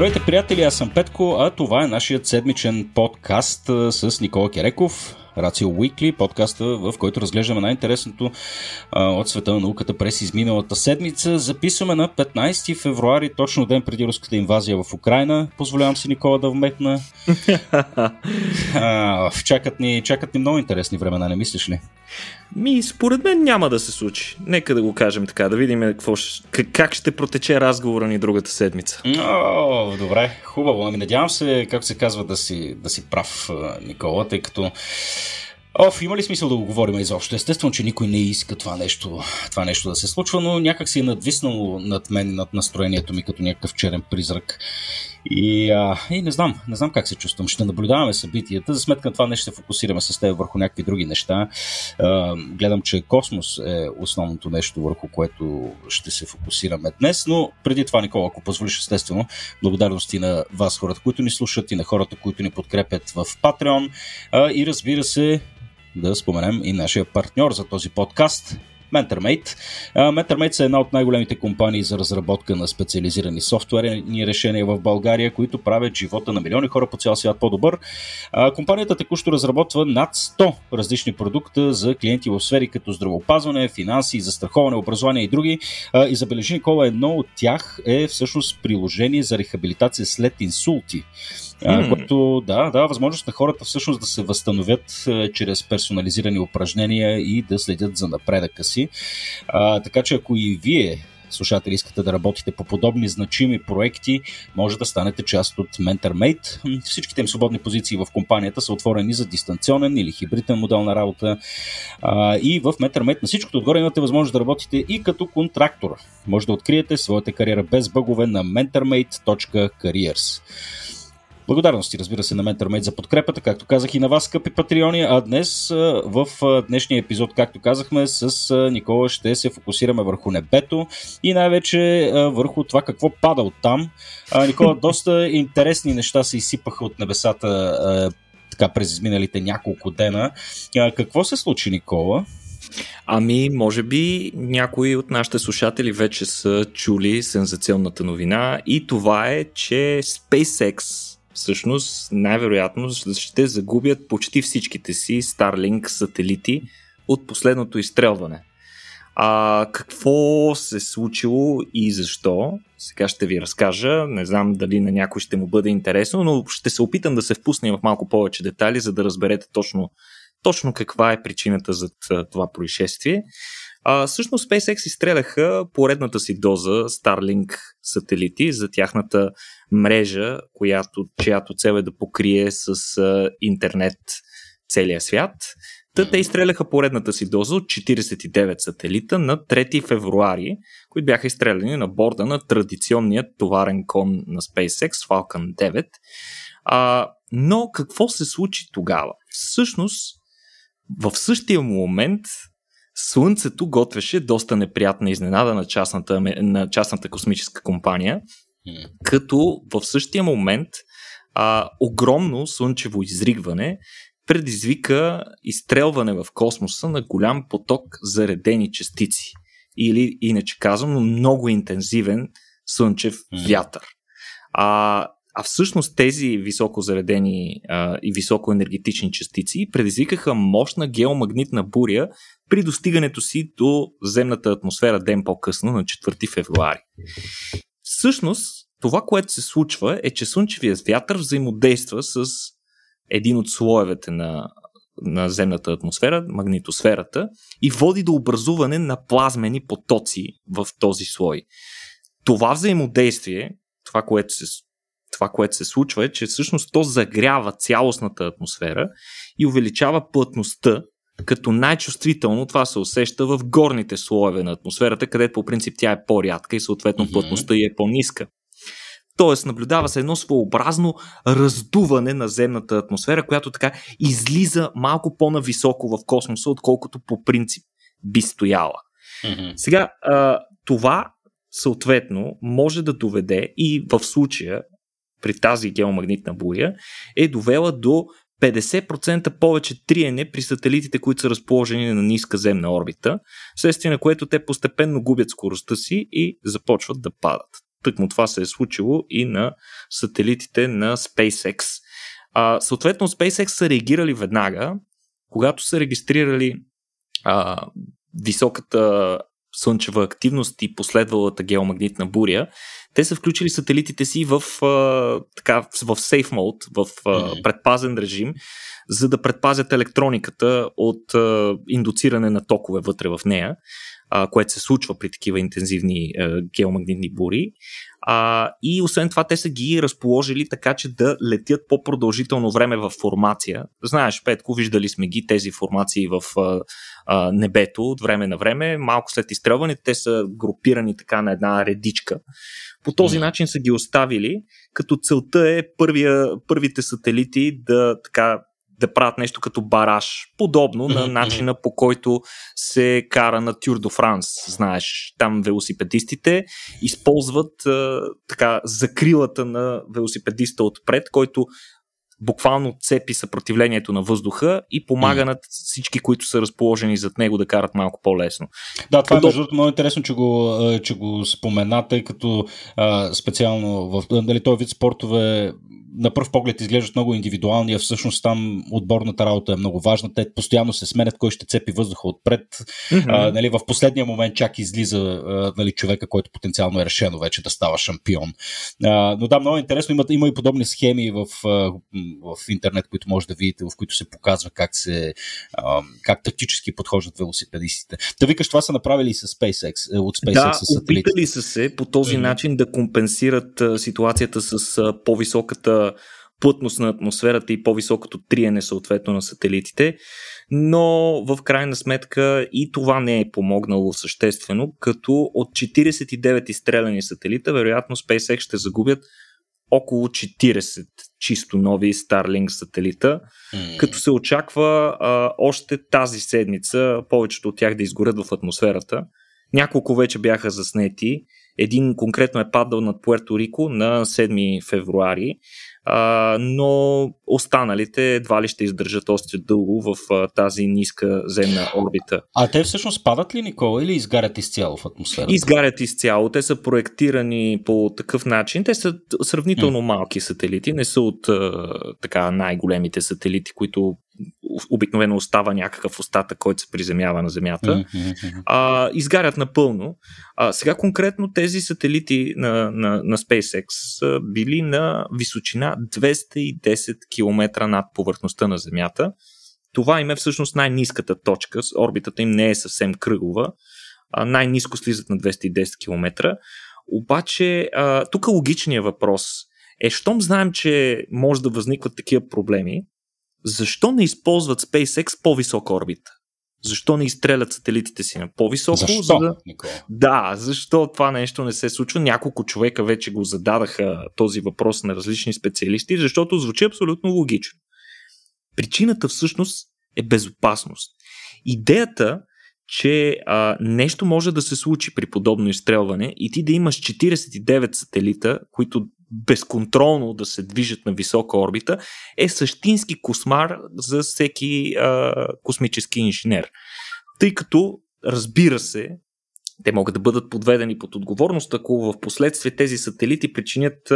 Здравейте, приятели, аз съм Петко, а това е нашият седмичен подкаст с Никола Кереков, Рацио Уикли, подкаста, в който разглеждаме най-интересното а, от света на науката през изминалата седмица. Записваме на 15 февруари, точно ден преди руската инвазия в Украина. Позволявам си Никола да вметна. а, чакат, ни, чакат ни много интересни времена, не мислиш ли? Ми, според мен няма да се случи. Нека да го кажем така, да видим какво, как ще протече разговора ни другата седмица. О, добре, хубаво. Ами надявам се, как се казва, да си, да си прав, Никола, тъй като Оф, има ли смисъл да го говорим изобщо? Естествено, че никой не иска това нещо, това нещо да се случва, но някак си е надвиснало над мен, над настроението ми като някакъв черен призрак. И, а, и не знам, не знам как се чувствам. Ще наблюдаваме събитията. За сметка на това не ще се фокусираме с теб върху някакви други неща. А, гледам, че космос е основното нещо, върху което ще се фокусираме днес. Но преди това, Никола, ако позволиш, естествено, благодарности на вас, хората, които ни слушат и на хората, които ни подкрепят в Patreon. А, и разбира се, да споменем и нашия партньор за този подкаст MentorMate. MentorMate е една от най-големите компании за разработка на специализирани софтуерни решения в България, които правят живота на милиони хора по цял свят по-добър. Компанията текущо разработва над 100 различни продукта за клиенти в сфери като здравеопазване, финанси, застраховане, образование и други. И забележи, Никола, едно от тях е всъщност приложение за рехабилитация след инсулти mm. което да, да, възможност на хората всъщност да се възстановят а, чрез персонализирани упражнения и да следят за напредъка си. А, така че ако и вие слушатели искате да работите по подобни значими проекти, може да станете част от MentorMate. Всичките им свободни позиции в компанията са отворени за дистанционен или хибриден модел на работа. И в MentorMate на всичкото отгоре имате възможност да работите и като контрактор. Може да откриете своята кариера без бъгове на mentormate.careers. Благодарности, разбира се, на MentorMate за подкрепата, както казах и на вас, скъпи патреони. А днес в днешния епизод, както казахме, с Никола ще се фокусираме върху небето и най-вече върху това какво пада от там. Никола, доста интересни неща се изсипаха от небесата така през изминалите няколко дена. Какво се случи, Никола? Ами, може би някои от нашите слушатели вече са чули сензационната новина и това е, че SpaceX всъщност най-вероятно ще загубят почти всичките си Starlink сателити от последното изстрелване. А какво се е случило и защо? Сега ще ви разкажа. Не знам дали на някой ще му бъде интересно, но ще се опитам да се впусна в малко повече детайли, за да разберете точно, точно каква е причината за това происшествие. А, всъщност SpaceX изстреляха поредната си доза Starlink сателити за тяхната мрежа, която, чиято цел е да покрие с а, интернет целия свят. Та те изстреляха поредната си доза от 49 сателита на 3 февруари, които бяха изстреляни на борда на традиционният товарен кон на SpaceX Falcon 9. А, но какво се случи тогава? Всъщност, в същия момент Слънцето готвеше доста неприятна изненада на частната, на частната космическа компания, mm. като в същия момент а, огромно слънчево изригване предизвика изстрелване в космоса на голям поток заредени частици. Или, иначе казвам, много интензивен слънчев вятър. А, а всъщност тези високо заредени а, и високо енергетични частици предизвикаха мощна геомагнитна буря при достигането си до земната атмосфера ден по-късно на 4 февруари. Всъщност, това, което се случва е, че слънчевият вятър взаимодейства с един от слоевете на, на земната атмосфера, магнитосферата, и води до образуване на плазмени потоци в този слой. Това взаимодействие, това, което се това, което се случва е, че всъщност то загрява цялостната атмосфера и увеличава плътността, като най-чувствително това се усеща в горните слоеве на атмосферата, където по принцип тя е по-рядка и съответно mm-hmm. плътността й е по-ниска. Тоест, наблюдава се едно своеобразно раздуване на земната атмосфера, която така излиза малко по-нависоко в космоса, отколкото по принцип би стояла. Mm-hmm. Сега, това съответно може да доведе и в случая при тази геомагнитна буря е довела до 50% повече триене при сателитите, които са разположени на ниска земна орбита, вследствие на което те постепенно губят скоростта си и започват да падат. тъкмо това се е случило и на сателитите на SpaceX. А, съответно, SpaceX са реагирали веднага, когато са регистрирали а, високата слънчева активност и последвалата геомагнитна буря, те са включили сателитите си в, а, така, в safe mode, в а, предпазен режим, за да предпазят електрониката от а, индуциране на токове вътре в нея, а, което се случва при такива интензивни а, геомагнитни бури. А, и освен това, те са ги разположили така, че да летят по-продължително време в формация. Знаеш, Петко, виждали сме ги тези формации в а, а, небето от време на време. Малко след изстрелване те са групирани така на една редичка. По този mm. начин са ги оставили, като целта е първия, първите сателити да така да правят нещо като бараж, подобно на начина по който се кара на Тюр до Франс. Знаеш, там велосипедистите използват а, така закрилата на велосипедиста отпред, който буквално цепи съпротивлението на въздуха и помага mm. на всички, които са разположени зад него да карат малко по-лесно. Да, това Подоб... е между другото много интересно, че го, че го спомена, тъй като а, специално в нали, този вид спортове на пръв поглед изглеждат много индивидуални, а всъщност там отборната работа е много важна. Те постоянно се сменят кой ще цепи въздуха отпред. Mm-hmm. А, нали, в последния момент чак излиза а, нали, човека, който потенциално е решено вече да става шампион. А, но да, много интересно. Има, има и подобни схеми в, в интернет, които може да видите, в които се показва как, се, а, как тактически подхождат велосипедистите. Да викаш, това са направили и с SpaceX, е, от SpaceX да, с опитали са се по този mm-hmm. начин да компенсират ситуацията с по-високата плътност на атмосферата и по-високото триене съответно на сателитите, но в крайна сметка и това не е помогнало съществено, като от 49 изстреляни сателита, вероятно SpaceX ще загубят около 40 чисто нови Starlink сателита, mm. като се очаква а, още тази седмица повечето от тях да изгорят в атмосферата. Няколко вече бяха заснети. Един конкретно е падал над Пуерто Рико на 7 февруари а, но останалите едва ли ще издържат още дълго в а, тази ниска земна орбита. А те всъщност падат ли, Никола, или изгарят изцяло в атмосферата? Изгарят изцяло. Те са проектирани по такъв начин. Те са сравнително mm. малки сателити, не са от а, така най-големите сателити, които обикновено остава някакъв остатък, който се приземява на Земята, а, изгарят напълно. А, сега конкретно тези сателити на, на, на SpaceX са били на височина 210 км над повърхността на Земята. Това им е всъщност най-низката точка. Орбитата им не е съвсем кръгова. А, най-низко слизат на 210 км. Обаче, тук логичният въпрос е, щом знаем, че може да възникват такива проблеми, защо не използват SpaceX по-висока орбита? Защо не изстрелят сателитите си на по-високо? Защо, за да... Да, защо това нещо не се случва? Няколко човека вече го зададаха този въпрос на различни специалисти, защото звучи абсолютно логично. Причината всъщност е безопасност. Идеята, че а, нещо може да се случи при подобно изстрелване и ти да имаш 49 сателита, които безконтролно да се движат на висока орбита, е същински космар за всеки а, космически инженер. Тъй като, разбира се, те могат да бъдат подведени под отговорност, ако в последствие тези сателити причинят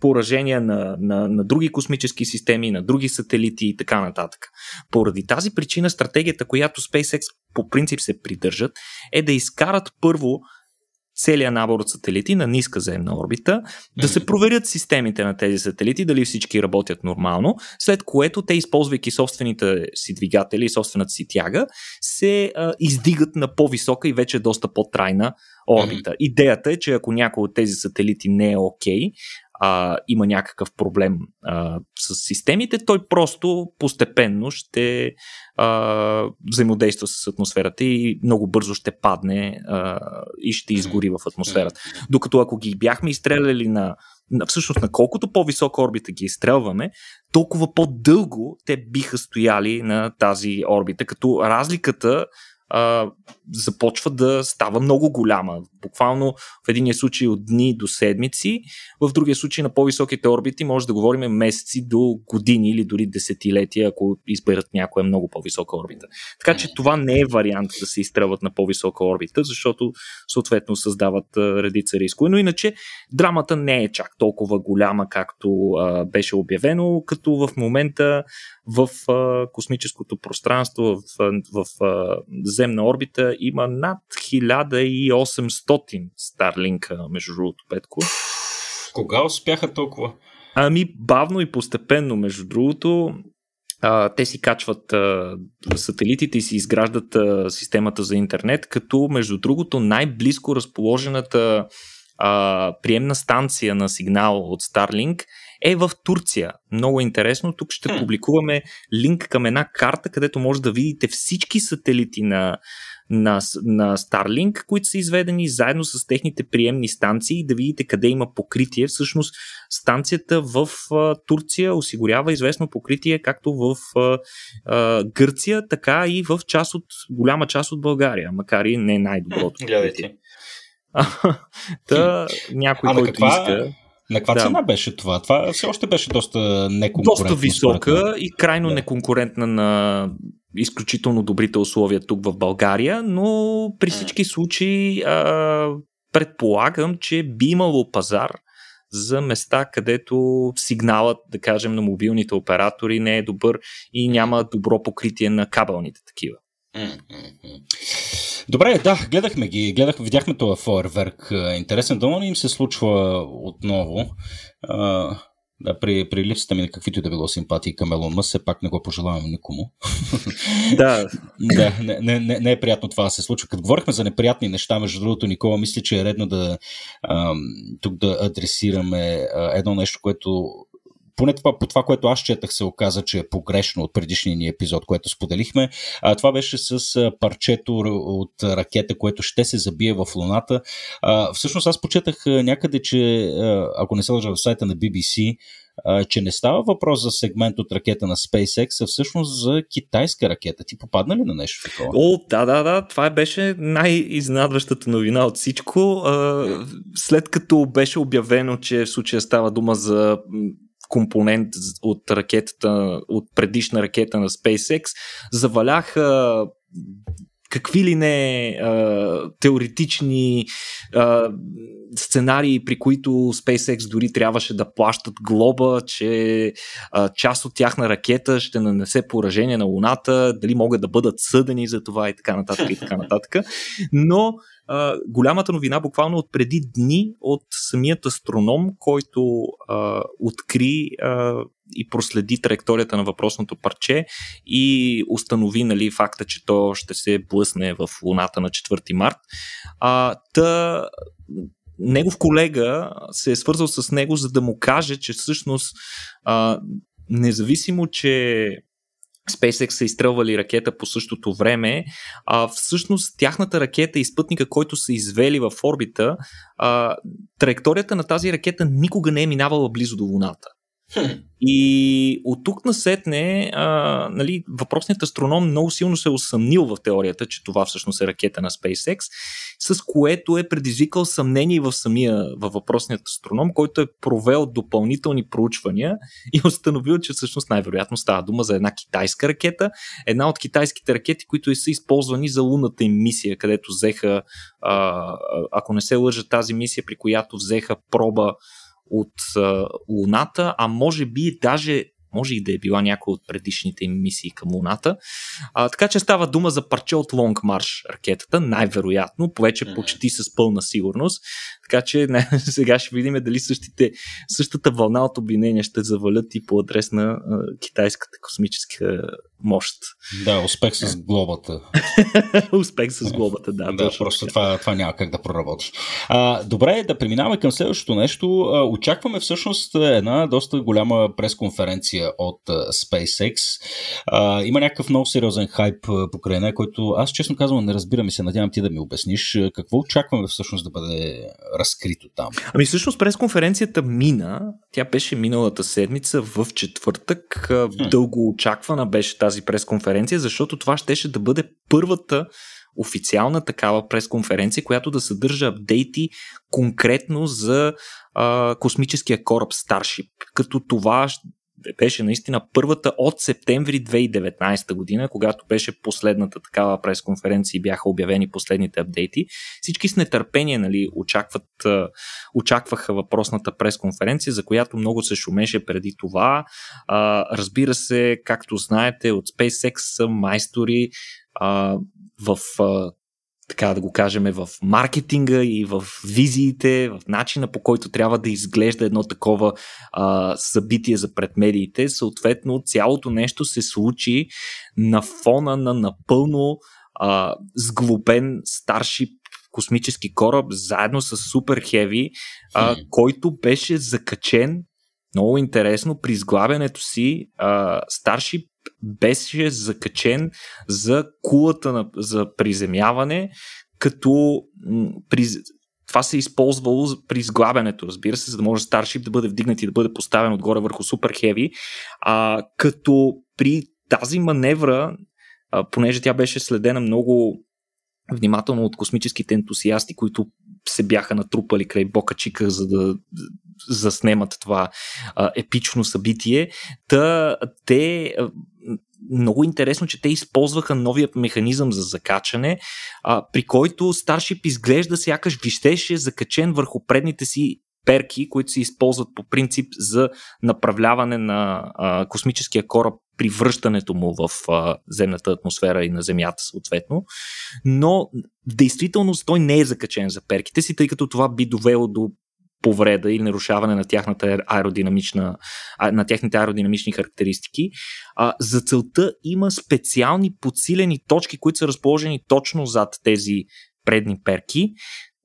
поражения на, на, на други космически системи, на други сателити и така нататък. Поради тази причина стратегията, която SpaceX по принцип се придържат, е да изкарат първо целият набор от сателити на ниска земна орбита, да се проверят системите на тези сателити, дали всички работят нормално, след което те, използвайки собствените си двигатели и собствената си тяга, се а, издигат на по-висока и вече доста по-трайна орбита. Идеята е, че ако някой от тези сателити не е окей, okay, а, има някакъв проблем а, с системите, той просто постепенно ще а, взаимодейства с атмосферата и много бързо ще падне а, и ще изгори в атмосферата. Докато ако ги бяхме изстреляли на, на всъщност на колкото по-висока орбита ги изстрелваме, толкова по-дълго те биха стояли на тази орбита, като разликата а, започва да става много голяма. Буквално в единия случай от дни до седмици, в другия случай на по-високите орбити може да говорим месеци до години или дори десетилетия, ако изберат някоя много по-висока орбита. Така че това не е вариант да се изстрелват на по-висока орбита, защото съответно създават редица рискове. Но иначе драмата не е чак толкова голяма, както а, беше обявено, като в момента в а, космическото пространство, в, в, в земна орбита има над 1800 Старлинка, между другото, Петко. Кога успяха толкова? Ами, бавно и постепенно, между другото. А, те си качват а, сателитите и си изграждат а, системата за интернет, като, между другото, най-близко разположената а, приемна станция на сигнал от Starlink е в Турция. Много интересно. Тук ще публикуваме линк към една карта, където може да видите всички сателити на, на, на Starlink, които са изведени заедно с техните приемни станции, да видите къде има покритие. Всъщност станцията в а, Турция осигурява известно покритие както в а, а, Гърция, така и в част от, голяма част от България, макар и не най-доброто. Гледайте. Та, някой, а, който каква, иска. На каква да. цена беше това? Това все още беше доста неконкурентно. Доста висока и крайно да. неконкурентна на изключително добрите условия тук в България, но при всички случаи а, предполагам, че би имало пазар за места, където сигналът, да кажем, на мобилните оператори не е добър и няма добро покритие на кабелните такива. Добре, да, гледахме ги, гледах, видяхме това фойерверк. Интересен, дано не им се случва отново. А, да, при, при липсата ми на каквито и да било симпатии към Елон Мъс, все пак не го пожелавам никому. Да. да, не, не, не е приятно това да се случва. Като говорихме за неприятни неща, между другото, Никола, мисля, че е редно да ам, тук да адресираме а, едно нещо, което поне това, по това, което аз четах, се оказа, че е погрешно от предишния ни епизод, което споделихме. А, това беше с а, парчето от ракета, което ще се забие в Луната. А, всъщност аз почетах някъде, че ако не се лъжа в сайта на BBC, че не става въпрос за сегмент от ракета на SpaceX, а всъщност за китайска ракета. Ти попадна ли на нещо такова? О, да, да, да. Това беше най-изненадващата новина от всичко. След като беше обявено, че в случая става дума за компонент от ракетата, от предишна ракета на SpaceX, заваляха какви ли не а, теоретични а, сценарии, при които SpaceX дори трябваше да плащат глоба, че а, част от тяхна ракета ще нанесе поражение на Луната, дали могат да бъдат съдени за това и така нататък и така нататък. Но а, голямата новина буквално от преди дни от самият астроном, който а, откри а, и проследи траекторията на въпросното парче и установи нали, факта, че то ще се блъсне в Луната на 4 март. А, та негов колега се е свързал с него, за да му каже, че всъщност а, независимо, че SpaceX са изстрелвали ракета по същото време, а всъщност тяхната ракета и спътника, който са извели в орбита, а, траекторията на тази ракета никога не е минавала близо до Луната. И от тук насетне, а, нали, въпросният астроном много силно се е усъмнил в теорията, че това всъщност е ракета на SpaceX, с което е предизвикал съмнение в самия, във въпросният астроном, който е провел допълнителни проучвания и установил, че всъщност най-вероятно става дума за една китайска ракета, една от китайските ракети, които са използвани за лунната им мисия, където взеха, а, ако не се лъжа, тази мисия, при която взеха проба от а, Луната, а може би даже може и да е била някоя от предишните им мисии към Луната. А, така че става дума за парче от Long March ракетата, най-вероятно, повече почти с пълна сигурност. Така че не, сега ще видим дали същите, същата вълна от обвинения ще завалят и по адрес на а, китайската космическа мощ. Да, успех с глобата. успех с глобата, да. да просто това, това няма как да проработи. А, добре, да преминаваме към следващото нещо. А, очакваме всъщност една доста голяма пресконференция от а, SpaceX. А, има някакъв много сериозен хайп покрай нея, който аз честно казвам не разбирам и се надявам ти да ми обясниш. Какво очакваме всъщност да бъде разкрито там? Ами всъщност пресконференцията мина. Тя беше миналата седмица в четвъртък. Хм. Дълго очаквана беше тази пресконференция, защото това щеше да бъде първата официална такава пресконференция, която да съдържа апдейти конкретно за а, космическия кораб Starship. Като това беше наистина първата от септември 2019 година, когато беше последната такава пресконференция и бяха обявени последните апдейти. Всички с нетърпение нали, очакват, очакваха въпросната пресконференция, за която много се шумеше преди това. разбира се, както знаете, от SpaceX са майстори в така да го кажем, в маркетинга и в визиите, в начина по който трябва да изглежда едно такова а, събитие за предмедиите. Съответно, цялото нещо се случи на фона на напълно а, сглобен старшип космически кораб, заедно с Супер Хеви, а, който беше закачен много интересно при изглабянето си а, Старшип беше закачен за кулата на, за приземяване, като при, това се е използвало при изглабянето, разбира се, за да може Starship да бъде вдигнат и да бъде поставен отгоре върху Super Heavy, а, като при тази маневра, а, понеже тя беше следена много внимателно от космическите ентусиасти, които се бяха натрупали край Бока Чика, за да заснемат това а, епично събитие. Та, те много интересно, че те използваха новият механизъм за закачане, а, при който Starship изглежда сякаш вищеше закачен върху предните си перки, които се използват по принцип за направляване на а, космическия кораб при връщането му в а, земната атмосфера и на Земята съответно. Но в действителност той не е закачен за перките си, тъй като това би довело до повреда или нарушаване на тяхната аеродинамична, на техните аеродинамични характеристики. За целта има специални подсилени точки, които са разположени точно зад тези предни перки,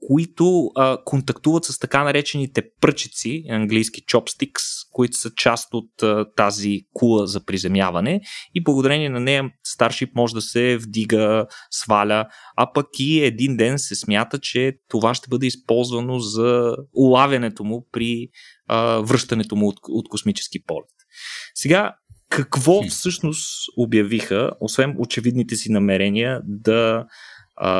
които а, контактуват с така наречените пръчици, английски chopsticks, които са част от а, тази кула за приземяване и благодарение на нея Starship може да се вдига, сваля, а пък и един ден се смята, че това ще бъде използвано за улавянето му при а, връщането му от, от космически полет. Сега, какво всъщност обявиха, освен очевидните си намерения да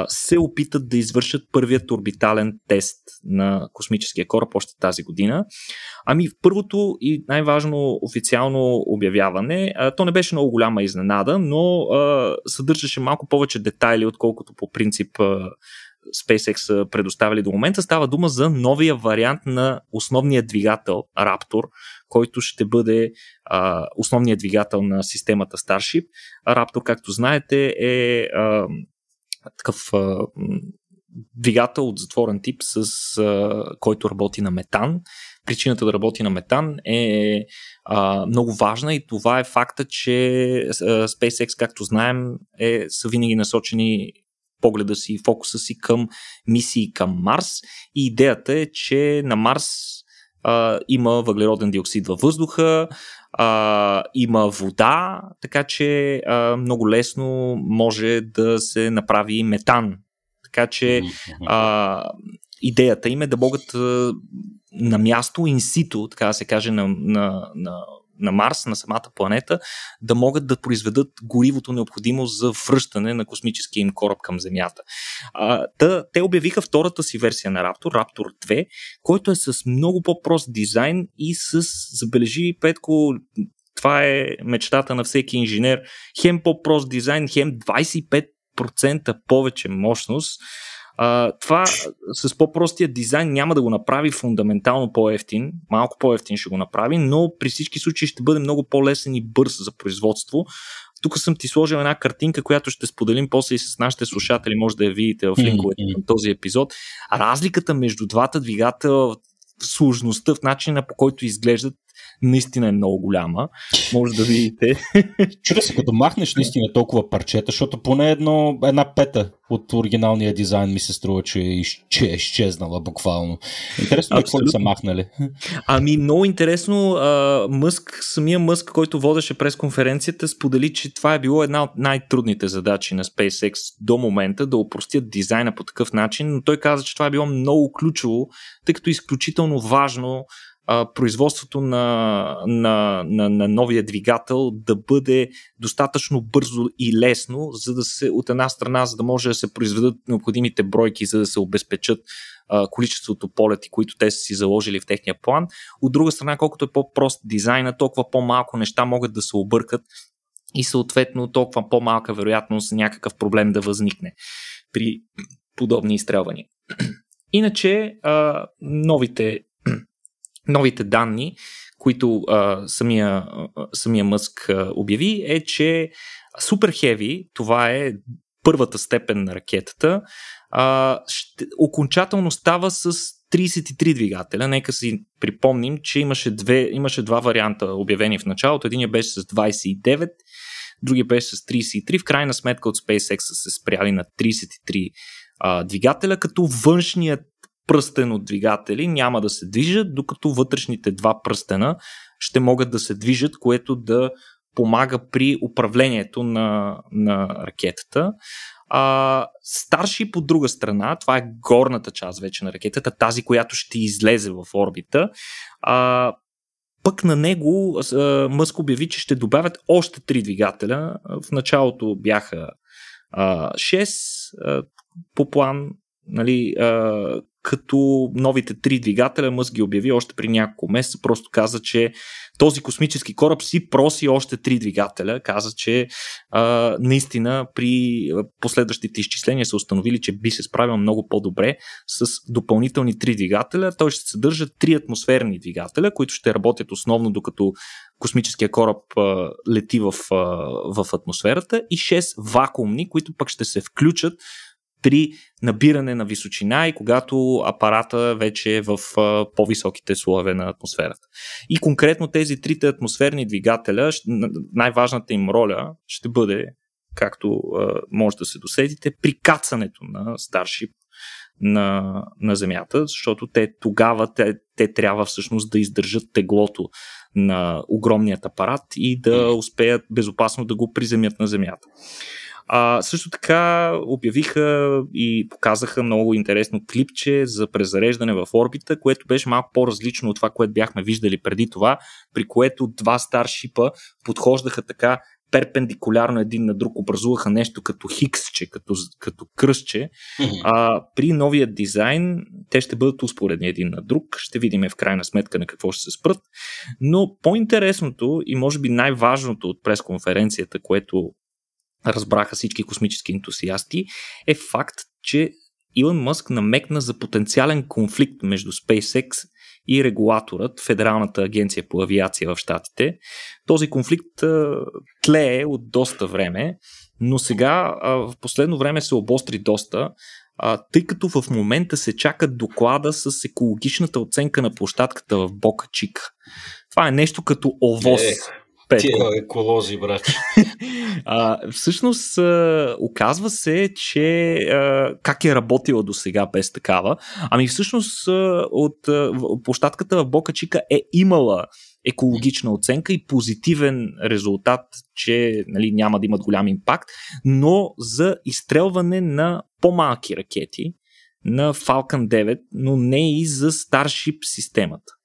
се опитат да извършат първият орбитален тест на космическия кораб още тази година. Ами първото и най-важно официално обявяване, а, то не беше много голяма изненада, но а, съдържаше малко повече детайли, отколкото по принцип а, SpaceX предоставили до момента. Става дума за новия вариант на основния двигател Raptor, който ще бъде а, основният двигател на системата Starship. Raptor, както знаете, е а, такъв а, двигател от затворен тип, с а, който работи на метан. Причината да работи на метан е а, много важна и това е факта, че а, SpaceX, както знаем, е, са винаги насочени погледа си, фокуса си към мисии към Марс и идеята е, че на Марс а, има въглероден диоксид във въздуха, а, има вода, така че а, много лесно може да се направи метан. Така че а, идеята им е да могат а, на място, инсито, така да се каже, на, на, на на Марс, на самата планета, да могат да произведат горивото необходимо за връщане на космическия им кораб към Земята. А, та, те обявиха втората си версия на Raptor, Raptor 2, който е с много по-прост дизайн и с, забележи Петко, това е мечтата на всеки инженер, хем по-прост дизайн, хем 25% повече мощност, а, това с по-простия дизайн няма да го направи фундаментално по-ефтин, малко по-ефтин ще го направи, но при всички случаи ще бъде много по-лесен и бърз за производство. Тук съм ти сложил една картинка, която ще споделим после и с нашите слушатели, може да я видите в линковете на този епизод. Разликата между двата двигателя, сложността в начина по който изглеждат наистина е много голяма. Може да видите. Чудо се, като махнеш наистина толкова парчета, защото поне едно, една пета от оригиналния дизайн ми се струва, че, е че е изчезнала буквално. Интересно е какво са махнали. Ами много интересно, а, Мъск, самия Мъск, който водеше през конференцията, сподели, че това е било една от най-трудните задачи на SpaceX до момента, да упростят дизайна по такъв начин, но той каза, че това е било много ключово, тъй като е изключително важно производството на, на, на, на новия двигател да бъде достатъчно бързо и лесно, за да се от една страна, за да може да се произведат необходимите бройки, за да се обезпечат а, количеството полети, които те са си заложили в техния план. От друга страна, колкото е по-прост дизайна, толкова по-малко неща могат да се объркат и съответно толкова по-малка вероятност някакъв проблем да възникне при подобни изстрелвания. Иначе а, новите, новите данни, които а, самия, самия Мъск а, обяви, е, че Super Heavy, това е първата степен на ракетата, а, ще, окончателно става с 33 двигателя. Нека си припомним, че имаше, две, имаше два варианта обявени в началото. Единия беше с 29, другия беше с 33. В крайна сметка от SpaceX са се спряли на 33 а, двигателя, като външният пръстен от двигатели няма да се движат, докато вътрешните два пръстена ще могат да се движат, което да помага при управлението на, на ракетата. А, старши по друга страна, това е горната част вече на ракетата, тази, която ще излезе в орбита. А, пък на него Мъск обяви, че ще добавят още три двигателя. В началото бяха а, 6 а, по план, нали, а, като новите три двигателя Мъск ги обяви още при няколко месеца. Просто каза, че този космически кораб си проси още три двигателя. Каза, че а, наистина при последващите изчисления са установили, че би се справил много по-добре с допълнителни три двигателя. Той ще съдържа три атмосферни двигателя, които ще работят основно докато космическия кораб а, лети в, а, в атмосферата и 6 вакуумни, които пък ще се включат при набиране на височина и когато апарата вече е в по-високите слоеве на атмосферата. И конкретно тези трите атмосферни двигателя, най-важната им роля ще бъде, както може да се досетите, при кацането на Starship на, на Земята, защото те тогава те, те трябва всъщност да издържат теглото на огромният апарат и да успеят безопасно да го приземят на Земята. А, също така обявиха и показаха много интересно клипче за презареждане в орбита, което беше малко по-различно от това, което бяхме виждали преди това, при което два старшипа подхождаха така перпендикулярно един на друг, образуваха нещо като хиксче, като, като кръстче. Mm-hmm. А, при новия дизайн те ще бъдат успоредни един на друг. Ще видим в крайна сметка на какво ще се спрат. Но по-интересното и може би най-важното от пресконференцията, което разбраха всички космически ентусиасти, е факт, че Илон Мъск намекна за потенциален конфликт между SpaceX и регулаторът, Федералната агенция по авиация в Штатите. Този конфликт тлее от доста време, но сега в последно време се обостри доста, тъй като в момента се чака доклада с екологичната оценка на площадката в Бока Чика. Това е нещо като ОВОз. Е, Петко. Тия еколози, брат. а, всъщност, а, оказва се, че а, как е работила до сега без такава. Ами всъщност а, от а, площадката в Бока Чика е имала екологична оценка и позитивен резултат, че нали, няма да имат голям импакт, но за изстрелване на по-малки ракети на Falcon 9, но не и за Starship системата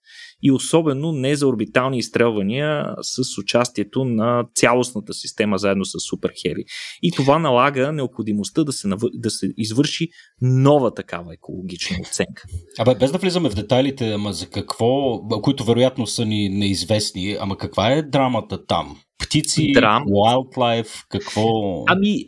и особено не за орбитални изстрелвания с участието на цялостната система заедно с Heavy. И това налага необходимостта да се, да се извърши нова такава екологична оценка. Абе, без да влизаме в детайлите, ама за какво, които вероятно са ни неизвестни, ама каква е драмата там? Птици, Драм. wildlife, какво? Ами,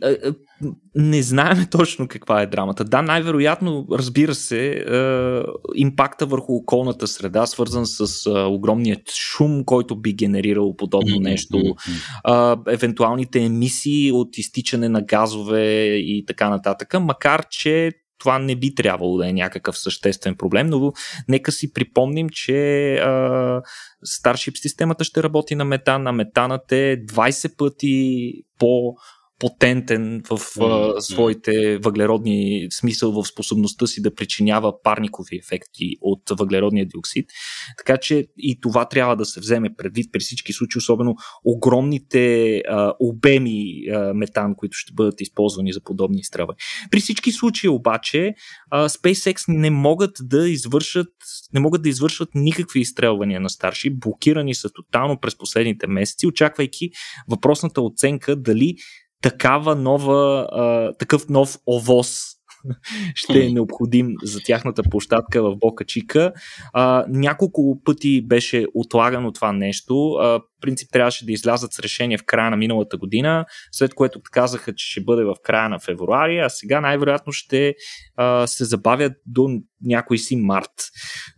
не знаем точно каква е драмата. Да, най-вероятно, разбира се, е, импакта върху околната среда, свързан с е, огромният шум, който би генерирал подобно нещо, е, евентуалните емисии от изтичане на газове и така нататък, макар че това не би трябвало да е някакъв съществен проблем, но нека си припомним, че а, Starship системата ще работи на метан, а метанът е 20 пъти по потентен в mm-hmm. своите въглеродни смисъл в способността си да причинява парникови ефекти от въглеродния диоксид. Така че и това трябва да се вземе предвид при всички случаи, особено огромните а, обеми а, метан, които ще бъдат използвани за подобни изстрелвания. При всички случаи обаче а, SpaceX не могат да извършат не могат да извършват никакви изстрелвания на старши, блокирани са тотално през последните месеци, очаквайки въпросната оценка дали такава нова, а, такъв нов овоз ще е необходим за тяхната площадка в Бока Чика. А, няколко пъти беше отлагано това нещо. А, принцип трябваше да излязат с решение в края на миналата година, след което казаха, че ще бъде в края на февруари, а сега най-вероятно ще а, се забавят до някой си март.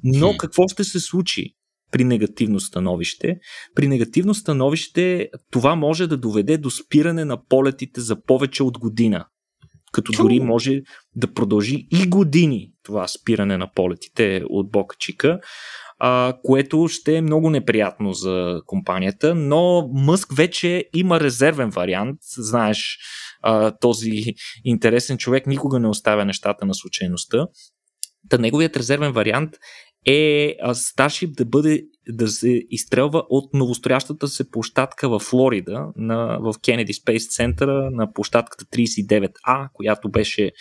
Но какво ще се случи? При негативно становище. При негативно становище това може да доведе до спиране на полетите за повече от година. Като дори може да продължи и години това спиране на полетите от Бока Чика, а, което ще е много неприятно за компанията, но Мъск вече има резервен вариант. Знаеш, а, този интересен човек никога не оставя нещата на случайността. Та неговият резервен вариант е Starship да бъде да се изстрелва от новостроящата се площадка в Флорида, на, в Kennedy Space Center, на площадката 39A, която беше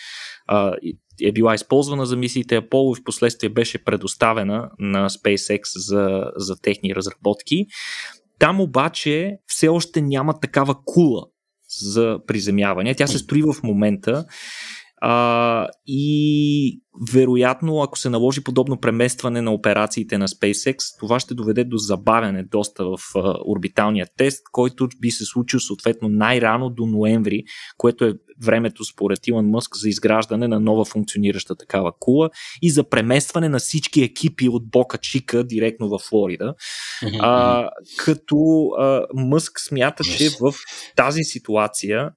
а, е била използвана за мисиите Apollo и в последствие беше предоставена на SpaceX за, за техни разработки. Там обаче все още няма такава кула за приземяване. Тя се строи в момента а, и вероятно, ако се наложи подобно преместване на операциите на SpaceX, това ще доведе до забавяне доста в а, орбиталния тест, който би се случил съответно най-рано до ноември, което е времето според Илон Мъск за изграждане на нова функционираща такава кула и за преместване на всички екипи от Бока Чика директно в Флорида. А, като а, Мъск смята, че в тази ситуация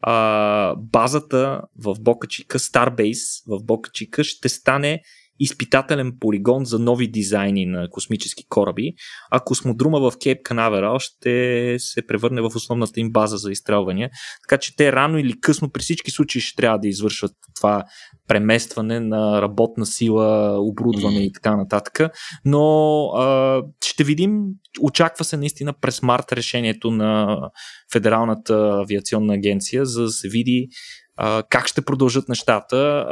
а, базата в Бока Чика, Starbase в Бока Чика ще стане изпитателен полигон за нови дизайни на космически кораби, а космодрума в Кейп Канаверал ще се превърне в основната им база за изстрелвания. Така че те рано или късно при всички случаи ще трябва да извършват това преместване на работна сила, оборудване и така нататък. Но а, ще видим, очаква се наистина през март решението на Федералната авиационна агенция, за да се види как ще продължат нещата.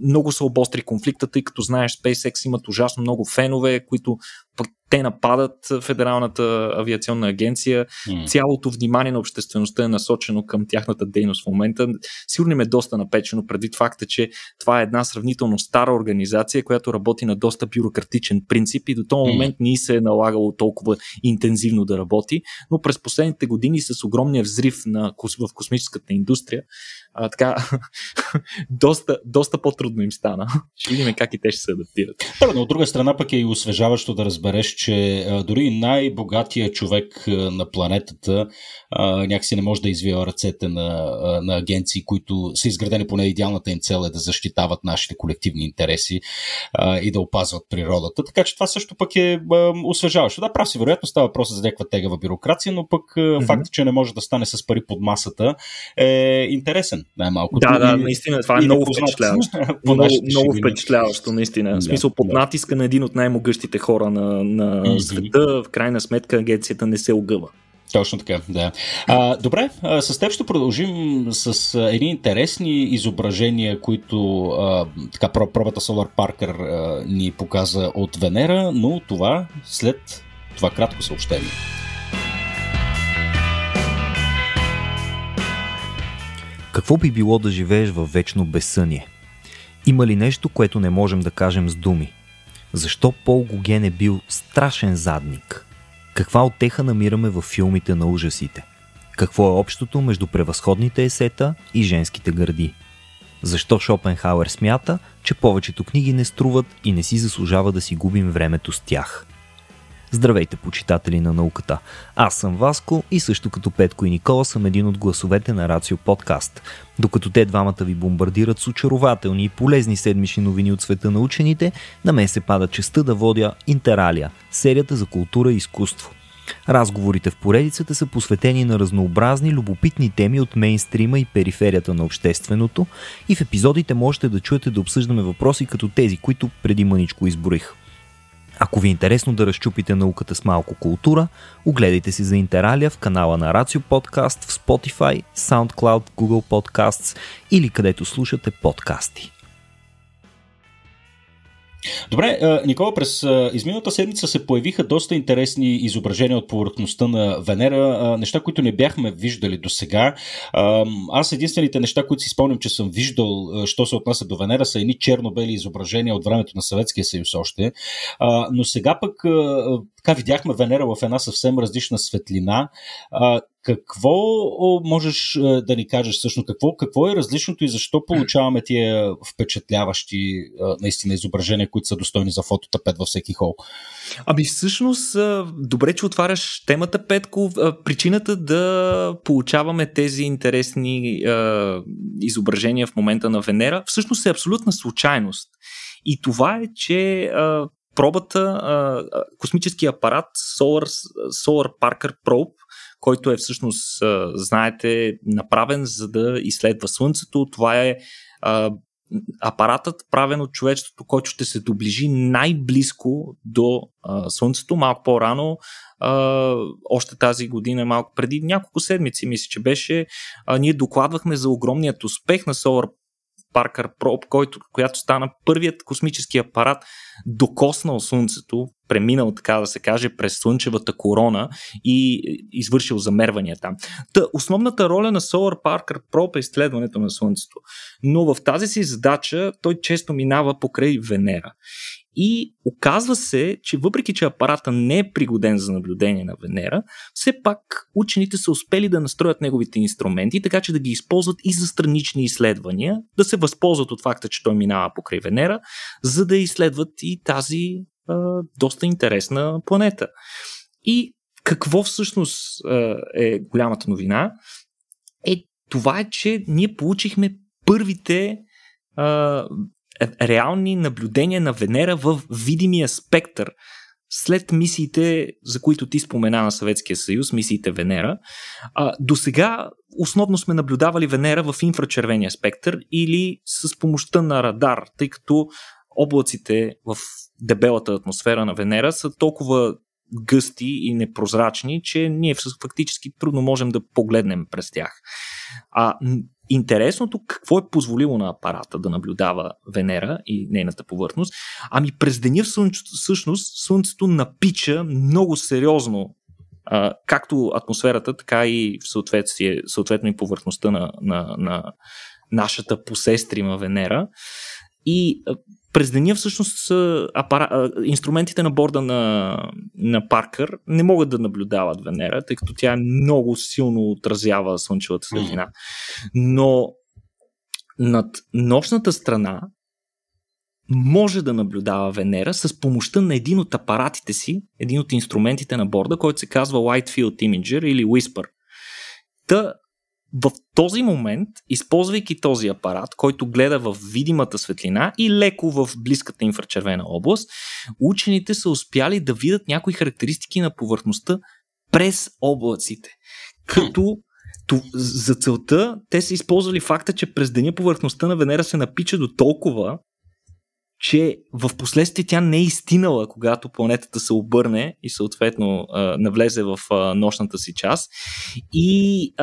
Много са обостри конфликта, тъй като знаеш, SpaceX имат ужасно много фенове, които пък те нападат Федералната авиационна агенция. Mm. Цялото внимание на обществеността е насочено към тяхната дейност в момента. Сигурно им е доста напечено предвид факта, че това е една сравнително стара организация, която работи на доста бюрократичен принцип и до този момент mm. ни се е налагало толкова интензивно да работи, но през последните години с огромния взрив на, в космическата индустрия, а, така, доста, доста по-трудно им стана. Ще видим как и те ще се адаптират. Да, но от друга страна пък е и освежаващо да разбереш, че дори най-богатия човек на планетата някакси не може да извива ръцете на, на агенции, които са изградени поне идеалната им цел е да защитават нашите колективни интереси и да опазват природата. Така че това също пък е освежаващо. Да, прав си, вероятно става въпрос за някаква тегава бюрокрация, но пък mm-hmm. факт, че не може да стане с пари под масата е интересен най-малкото. Да, да, наистина, това е много впечатляващо. много, много впечатляващо, наистина. В смисъл, под натиска на един от най-могъщите хора на, на mm-hmm. света, в крайна сметка агенцията не се огъва. Точно така, да. А, добре, а, с теб ще продължим с а, едни интересни изображения, които а, така пробата Solar Parker а, ни показа от Венера, но това след това кратко съобщение. Какво би било да живееш във вечно безсъние? Има ли нещо, което не можем да кажем с думи? Защо Пол Гоген е бил страшен задник? Каква отеха намираме в филмите на ужасите? Какво е общото между превъзходните есета и женските гърди? Защо Шопенхауер смята, че повечето книги не струват и не си заслужава да си губим времето с тях? Здравейте, почитатели на науката! Аз съм Васко и също като Петко и Никола съм един от гласовете на Рацио Подкаст. Докато те двамата ви бомбардират с очарователни и полезни седмични новини от света на учените, на мен се пада честа да водя Интералия, серията за култура и изкуство. Разговорите в поредицата са посветени на разнообразни, любопитни теми от мейнстрима и периферията на общественото и в епизодите можете да чуете да обсъждаме въпроси като тези, които преди мъничко изборих. Ако ви е интересно да разчупите науката с малко култура, огледайте си за Интералия в канала на Рацио Подкаст в Spotify, SoundCloud, Google Podcasts или където слушате подкасти. Добре, Никола, през изминалата седмица се появиха доста интересни изображения от повърхността на Венера, неща, които не бяхме виждали до сега. Аз единствените неща, които си спомням, че съм виждал, що се отнася до Венера, са едни черно-бели изображения от времето на Съветския съюз още. Но сега пък така видяхме Венера в една съвсем различна светлина. Какво можеш да ни кажеш всъщност? Какво, какво е различното и защо получаваме тия впечатляващи наистина изображения, които са достойни за фототапет във всеки хол? Ами всъщност, добре, че отваряш темата, Петко. Причината да получаваме тези интересни е, изображения в момента на Венера всъщност е абсолютна случайност. И това е, че е, пробата, космическия апарат Solar, Solar Parker Probe, който е всъщност, знаете, направен за да изследва Слънцето. Това е апаратът, правен от човечеството, който ще се доближи най-близко до а, Слънцето. Малко по-рано, а, още тази година, малко преди няколко седмици, мисля, че беше, а, ние докладвахме за огромният успех на Solar Паркър Проб, който, която стана първият космически апарат, докоснал Слънцето, преминал, така да се каже, през Слънчевата корона и извършил замервания там. Та, основната роля на Solar Parker Probe е изследването на Слънцето. Но в тази си задача той често минава покрай Венера. И оказва се, че въпреки, че апарата не е пригоден за наблюдение на Венера, все пак учените са успели да настроят неговите инструменти, така че да ги използват и за странични изследвания, да се възползват от факта, че той минава покрай Венера, за да изследват и тази а, доста интересна планета. И какво всъщност е голямата новина? Е това е, че ние получихме първите реални наблюдения на Венера в видимия спектър след мисиите, за които ти спомена на Съветския съюз, мисиите Венера. До сега основно сме наблюдавали Венера в инфрачервения спектър или с помощта на радар, тъй като облаците в дебелата атмосфера на Венера са толкова гъсти и непрозрачни, че ние фактически трудно можем да погледнем през тях. А Интересното какво е позволило на апарата да наблюдава Венера и нейната повърхност? Ами през деня всъщност Слънцето напича много сериозно а, както атмосферата, така и в съответствие, съответно и повърхността на, на, на нашата посестрима Венера. И през деня всъщност апара... инструментите на борда на, на Паркър не могат да наблюдават Венера, тъй като тя много силно отразява слънчевата светлина. Но над нощната страна може да наблюдава Венера с помощта на един от апаратите си, един от инструментите на борда, който се казва Light Field Imager или Whisper. Та в този момент, използвайки този апарат, който гледа в видимата светлина и леко в близката инфрачервена област, учените са успяли да видят някои характеристики на повърхността през облаците. Като за целта те са използвали факта, че през деня повърхността на Венера се напича до толкова, че в последствие тя не е изтинала, когато планетата се обърне и съответно навлезе в нощната си част. И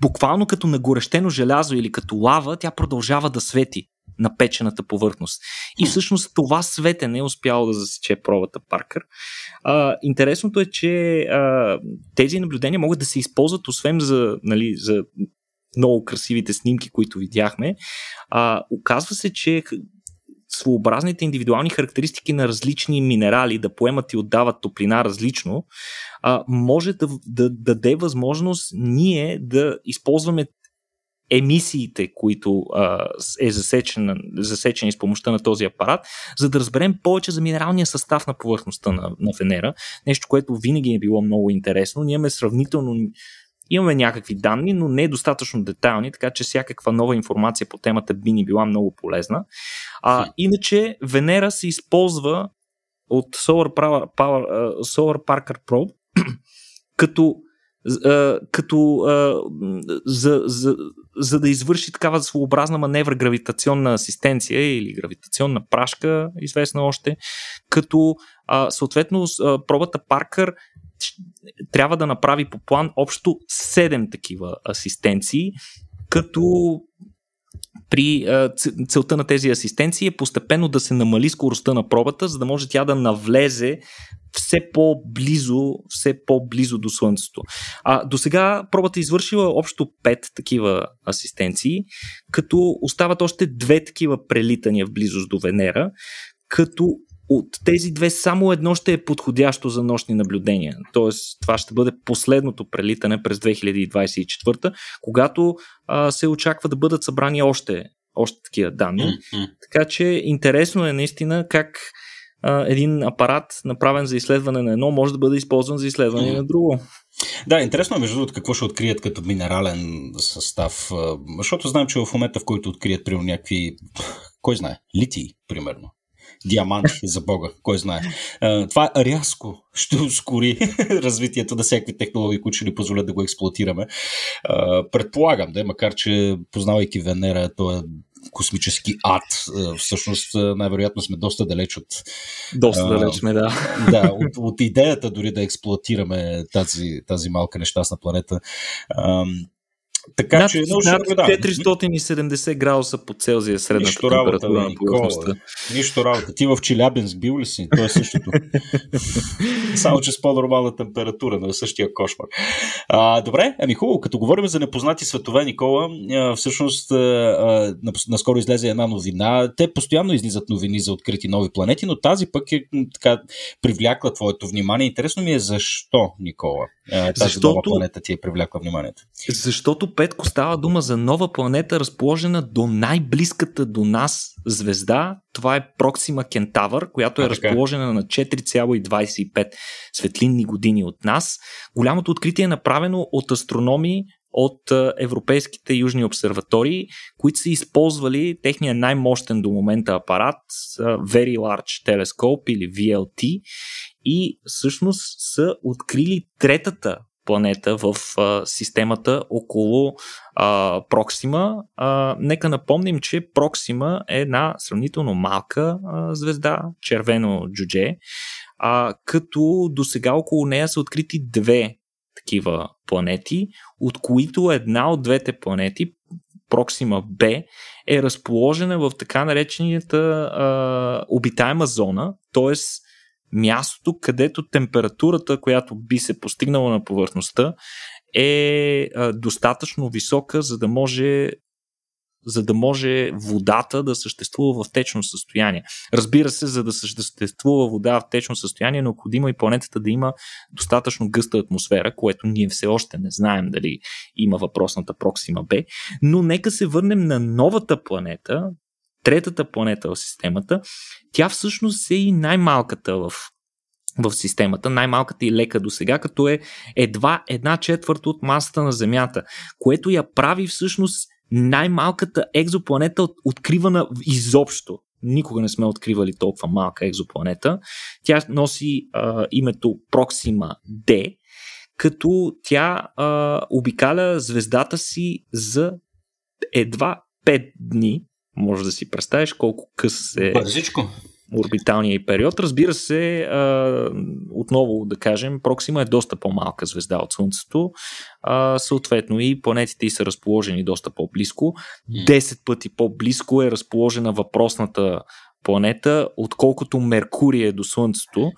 буквално като нагорещено желязо или като лава, тя продължава да свети на печената повърхност. И всъщност това светене е успяло да засече пробата Паркър. А, интересното е, че а, тези наблюдения могат да се използват освен за, нали, за много красивите снимки, които видяхме. А, оказва се, че своеобразните индивидуални характеристики на различни минерали да поемат и отдават топлина различно, а, може да, да, да даде възможност ние да използваме емисиите, които а, е засечен, засечени с помощта на този апарат, за да разберем повече за минералния състав на повърхността на, на Венера. Нещо, което винаги е било много интересно. Ние имаме сравнително Имаме някакви данни, но не е достатъчно детайлни, така че всякаква нова информация по темата би ни била много полезна. А, иначе Венера се използва от Solar, Power, Power, Solar Parker Probe като като за, за, за да извърши такава своеобразна маневра гравитационна асистенция или гравитационна прашка, известна още, като съответно пробата Паркър трябва да направи по план общо 7 такива асистенции, като при целта на тези асистенции е постепенно да се намали скоростта на пробата, за да може тя да навлезе все по-близо, все по-близо до Слънцето. А до сега пробата е извършила общо 5 такива асистенции, като остават още две такива прелитания в близост до Венера, като от тези две само едно ще е подходящо за нощни наблюдения. Тоест, това ще бъде последното прелитане през 2024, когато а, се очаква да бъдат събрани още, още такива данни. Mm-hmm. Така че интересно е наистина как а, един апарат, направен за изследване на едно, може да бъде използван за изследване mm-hmm. на друго. Да, интересно е между другото какво ще открият като минерален състав, защото знам, че в момента в който открият примерно някакви, кой знае, литий, примерно, диаманти, за Бога, кой знае. Това рязко ще ускори развитието на всякакви технологии, които ще ни позволят да го експлуатираме. Предполагам, да, макар че познавайки Венера, то е космически ад. Всъщност, най-вероятно сме доста далеч от. Доста далеч сме, да. Да, от, от идеята дори да експлуатираме тази, тази малка нещастна планета. Така над, че над 470 градуса по Целзия средната Нищо температура работа, на повърхността. Нищо работа. Ти в Челябинск бил ли си? То е същото. Само, че с по-нормална температура, но е същия кошмар. А, добре, ами хубаво, като говорим за непознати светове, Никола, всъщност наскоро излезе една новина. Те постоянно излизат новини за открити нови планети, но тази пък е така привлякла твоето внимание. Интересно ми е защо, Никола, тази Защото... нова планета ти е привлякла вниманието. Защото Петко става дума за нова планета, разположена до най-близката до нас звезда. Това е Проксима Кентавър, която е а, разположена на 4,25 светлинни години от нас. Голямото откритие е направено от астрономи от европейските южни обсерватории, които са използвали техния най-мощен до момента апарат, Very Large Telescope или VLT, и всъщност са открили третата планета в а, системата около а, Проксима. А, нека напомним, че Проксима е една сравнително малка а, звезда, червено джудже, а, като до сега около нея са открити две такива планети, от които една от двете планети, Проксима Б, е разположена в така наречената а, обитаема зона, т.е мястото, където температурата, която би се постигнала на повърхността, е достатъчно висока, за да може за да може водата да съществува в течно състояние. Разбира се, за да съществува вода в течно състояние, е необходимо и планетата да има достатъчно гъста атмосфера, което ние все още не знаем дали има въпросната Проксима Б. Но нека се върнем на новата планета, третата планета в системата, тя всъщност е и най-малката в в системата, най-малката и лека до сега, като е едва една четвърта от масата на Земята, което я прави всъщност най-малката екзопланета от, откривана изобщо. Никога не сме откривали толкова малка екзопланета. Тя носи а, името Proxima D, като тя а, обикаля звездата си за едва 5 дни, може да си представиш колко къс е Бързичко. орбиталния период. Разбира се, а, отново да кажем, Проксима е доста по-малка звезда от Слънцето, а, съответно и планетите са разположени доста по-близко. 10 пъти по-близко е разположена въпросната планета, отколкото Меркурий е до Слънцето,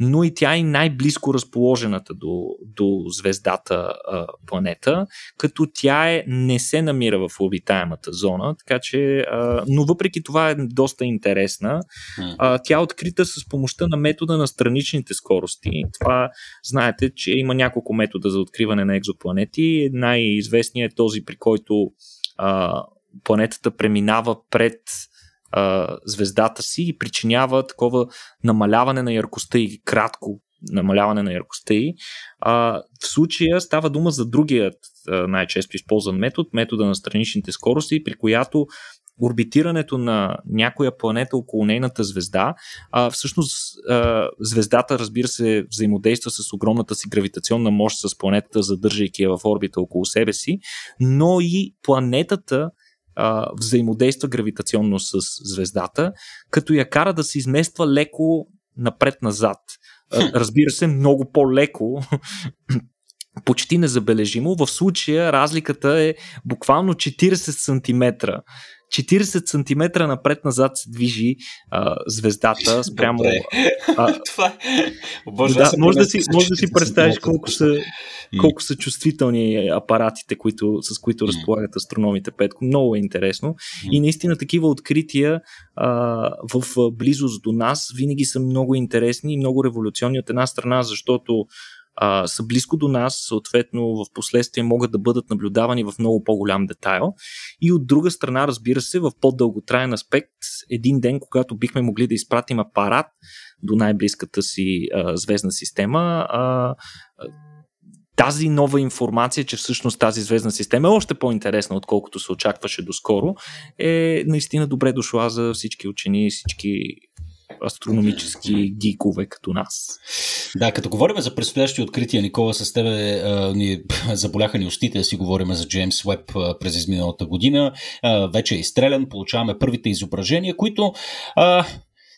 но и тя е най-близко разположената до, до звездата а, планета, като тя е, не се намира в обитаемата зона, така че, а, но въпреки това е доста интересна. А, тя е открита с помощта на метода на страничните скорости. Това знаете, че има няколко метода за откриване на екзопланети. Най-известният е този, при който а, планетата преминава пред а, звездата си и причинява такова намаляване на яркостта и кратко намаляване на яркостта и. А, в случая става дума за другият а, най-често използван метод, метода на страничните скорости, при която орбитирането на някоя планета около нейната звезда, а, всъщност а, звездата, разбира се, взаимодейства с огромната си гравитационна мощ с планетата, задържайки я в орбита около себе си, но и планетата взаимодейства гравитационно с звездата, като я кара да се измества леко напред-назад. Разбира се, много по-леко почти незабележимо. В случая разликата е буквално 40 см 40 см напред-назад се движи а, звездата спрямо. А, Това е. Боже, да, може, да си, може да си представиш колко са, колко са чувствителни апаратите, които, с които разполагат астрономите Петко. Много е интересно. И наистина такива открития а, в близост до нас винаги са много интересни и много революционни от една страна, защото а, са близко до нас, съответно в последствие могат да бъдат наблюдавани в много по-голям детайл. И от друга страна, разбира се, в по-дълготраен аспект, един ден, когато бихме могли да изпратим апарат до най-близката си а, звездна система, а, тази нова информация, че всъщност тази звездна система е още по-интересна, отколкото се очакваше доскоро, е наистина добре дошла за всички учени, всички астрономически гикове като нас. Да, като говорим за предстоящи открития, Никола, с тебе а, ни заболяха ни устите да си говорим за Джеймс Уеб през изминалата година. А, вече е изстрелян, получаваме първите изображения, които а,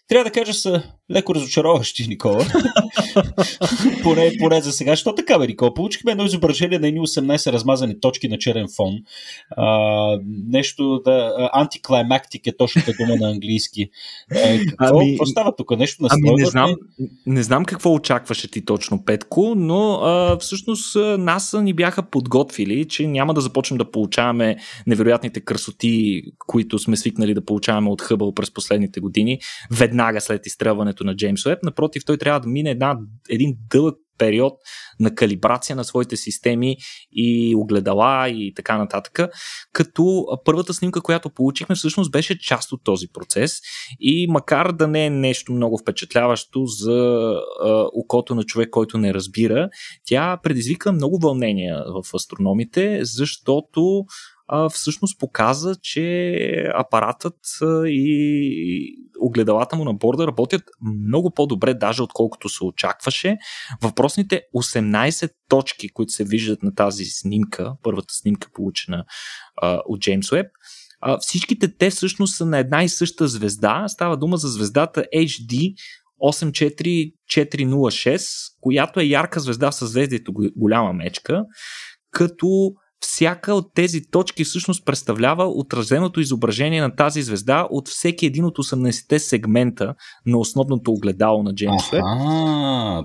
трябва да кажа са леко разочароващи, Никола. поне, поне за сега. Що така, бе, Никола? Получихме едно изображение на едни 18 размазани точки на черен фон. А, нещо да... Антиклаймактик е точната дума на английски. Е, какво, ами, какво става тук? Нещо на ами не знам, не знам какво очакваше ти точно, Петко, но а, всъщност НАСА ни бяха подготвили, че няма да започнем да получаваме невероятните красоти, които сме свикнали да получаваме от Хъбъл през последните години, веднага след изстрелването използването на Джеймс Уеб. Напротив, той трябва да мине една, един дълъг период на калибрация на своите системи и огледала и така нататък. Като първата снимка, която получихме, всъщност беше част от този процес и макар да не е нещо много впечатляващо за а, окото на човек, който не разбира, тя предизвика много вълнения в астрономите, защото всъщност показа, че апаратът и огледалата му на борда работят много по-добре, даже отколкото се очакваше. Въпросните 18 точки, които се виждат на тази снимка, първата снимка получена от Джеймс Уеб, всичките те всъщност са на една и съща звезда. Става дума за звездата HD 84406, която е ярка звезда с звездието голяма мечка, като всяка от тези точки всъщност представлява отразеното изображение на тази звезда от всеки един от 18-те сегмента на основното огледало на Джеймс Уеб.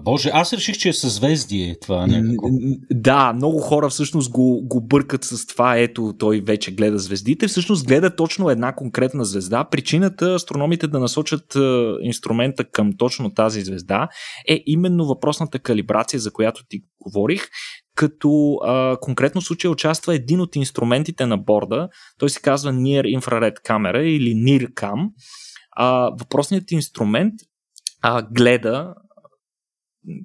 Боже, аз реших, че е съзвездие това. Някакво. Да, много хора всъщност го, го бъркат с това, ето той вече гледа звездите. Всъщност гледа точно една конкретна звезда. Причината астрономите да насочат инструмента към точно тази звезда е именно въпросната калибрация, за която ти говорих, като а, конкретно в случая участва един от инструментите на борда, той се казва Near Infrared Camera или NIRCam. А, въпросният инструмент а, гледа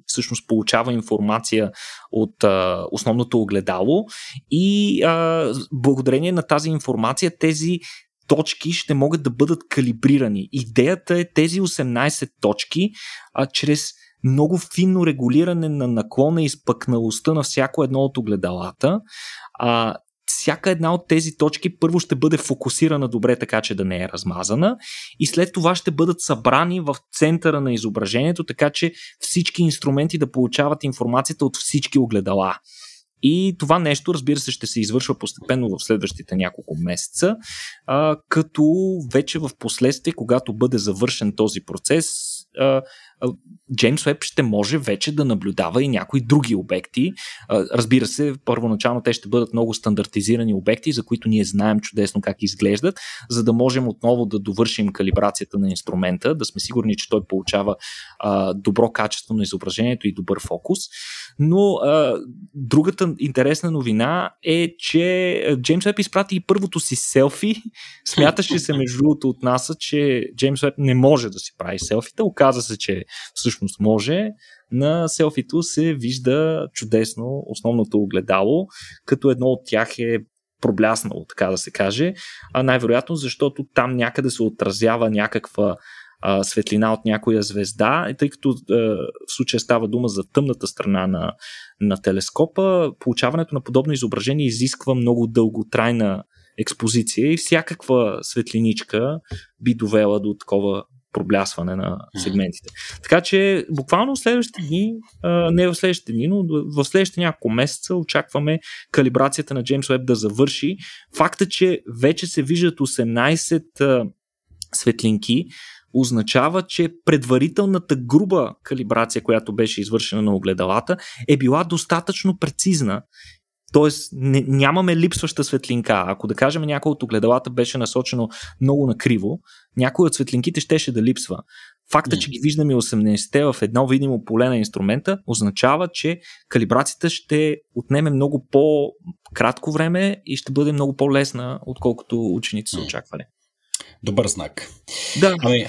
всъщност получава информация от а, основното огледало и а, благодарение на тази информация тези точки ще могат да бъдат калибрирани. Идеята е тези 18 точки а, чрез много финно регулиране на наклона и изпъкналостта на всяко едно от огледалата. А, всяка една от тези точки първо ще бъде фокусирана добре, така че да не е размазана, и след това ще бъдат събрани в центъра на изображението, така че всички инструменти да получават информацията от всички огледала. И това нещо, разбира се, ще се извършва постепенно в следващите няколко месеца, а, като вече в последствие, когато бъде завършен този процес, а, Джеймс Уеб ще може вече да наблюдава и някои други обекти. Разбира се, първоначално те ще бъдат много стандартизирани обекти, за които ние знаем чудесно как изглеждат, за да можем отново да довършим калибрацията на инструмента, да сме сигурни, че той получава добро качество на изображението и добър фокус. Но другата интересна новина е, че Джеймс Уеб изпрати и първото си селфи. Смяташе се между другото от НАСА, че Джеймс Уеб не може да си прави селфита. Оказа се, че всъщност може, на селфито се вижда чудесно основното огледало, като едно от тях е пробляснало, така да се каже, а най-вероятно защото там някъде се отразява някаква а, светлина от някоя звезда, тъй като а, в случая става дума за тъмната страна на, на телескопа, получаването на подобно изображение изисква много дълготрайна експозиция и всякаква светлиничка би довела до такова проблясване на сегментите. Така че буквално в следващите дни, не в следващите дни, но в следващите няколко месеца очакваме калибрацията на James Webb да завърши. Факта, че вече се виждат 18 светлинки, означава, че предварителната груба калибрация, която беше извършена на огледалата, е била достатъчно прецизна. Тоест, не, нямаме липсваща светлинка. Ако да кажем някой от огледалата беше насочено много накриво, някой от светлинките щеше да липсва. Факта, че ги виждаме 18-те в едно видимо поле на инструмента, означава, че калибрацията ще отнеме много по-кратко време и ще бъде много по-лесна, отколкото ученици са очаквали. Добър знак. Да. Ами,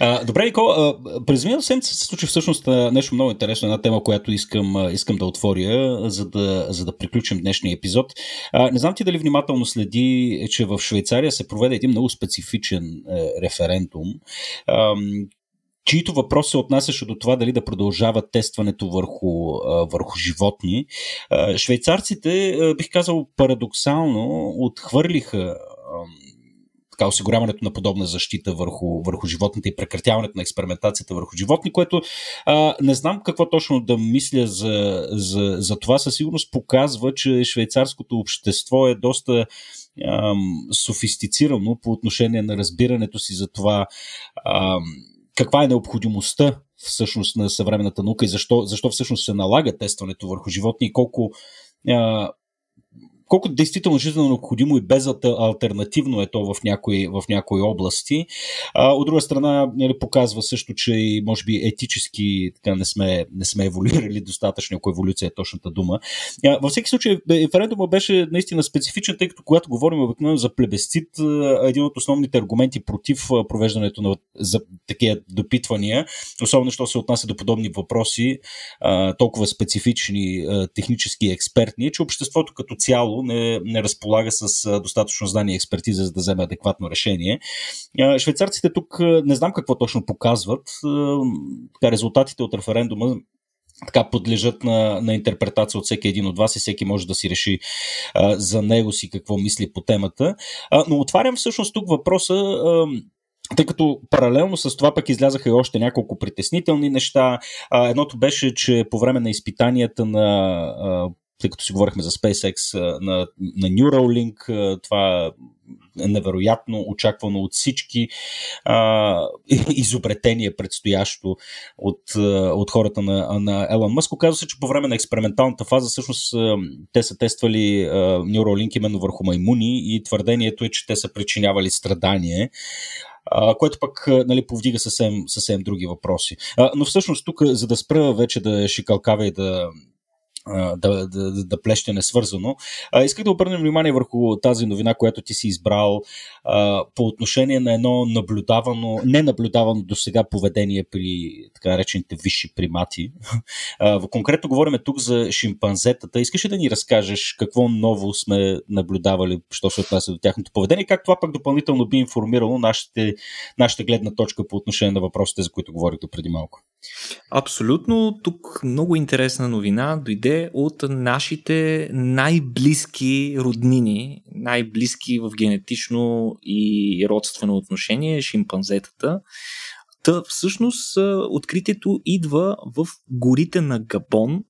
а, добре, Никола, през миналата седмица се случи всъщност нещо много интересно, една тема, която искам, искам да отворя, за да, за да приключим днешния епизод. А, не знам ти дали внимателно следи, че в Швейцария се проведе един много специфичен е, референдум, а, чието въпрос се отнасяше до това дали да продължават тестването върху, върху животни. Швейцарците, бих казал парадоксално, отхвърлиха така, осигуряването на подобна защита върху, върху животните и прекратяването на експериментацията върху животни, което а, не знам какво точно да мисля за, за, за това. Със сигурност показва, че швейцарското общество е доста ам, софистицирано по отношение на разбирането си за това ам, каква е необходимостта всъщност на съвременната наука и защо, защо всъщност се налага тестването върху животни и колко колко действително жизненно необходимо и безалтернативно е то в някои, в някои области. А, от друга страна, нали, показва също, че и може би етически така, не, сме, не сме еволюирали достатъчно, ако еволюция е точната дума. А, във всеки случай, референдума беше наистина специфичен, тъй като когато говорим обикновено за плебесцит, един от основните аргументи против провеждането на за такива допитвания, особено що се отнася до подобни въпроси, а, толкова специфични, а, технически и експертни, че обществото като цяло не, не разполага с достатъчно знание и експертиза, за да вземе адекватно решение. Швейцарците тук не знам какво точно показват. Така, резултатите от референдума така подлежат на, на интерпретация от всеки един от вас и всеки може да си реши а, за него си какво мисли по темата. А, но отварям всъщност тук въпроса. А, тъй като паралелно с това пък излязаха и още няколко притеснителни неща. Едното беше, че по време на изпитанията на тъй като си говорихме за SpaceX, на, на Neuralink, това е невероятно, очаквано от всички а, изобретение предстоящо от, от хората на, на Елон Мъск. Оказва се, че по време на експерименталната фаза всъщност те са тествали а, Neuralink именно върху маймуни и твърдението е, че те са причинявали страдание. Uh, което пък нали, повдига съвсем, съвсем други въпроси. Uh, но всъщност тук, за да спра вече да шикалкава и да, да, да, да плеще несвързано. А, исках да обърнем внимание върху тази новина, която ти си избрал а, по отношение на едно наблюдавано, ненаблюдавано до сега поведение при така речените висши примати. А, конкретно говорим тук за шимпанзетата. Искаш ли да ни разкажеш какво ново сме наблюдавали, що се отнася до тяхното поведение как това пък допълнително би информирало нашите, нашата гледна точка по отношение на въпросите, за които говорих преди малко? Абсолютно. Тук много интересна новина дойде от нашите най-близки роднини, най-близки в генетично и родствено отношение, шимпанзетата. Та всъщност откритието идва в горите на Габон,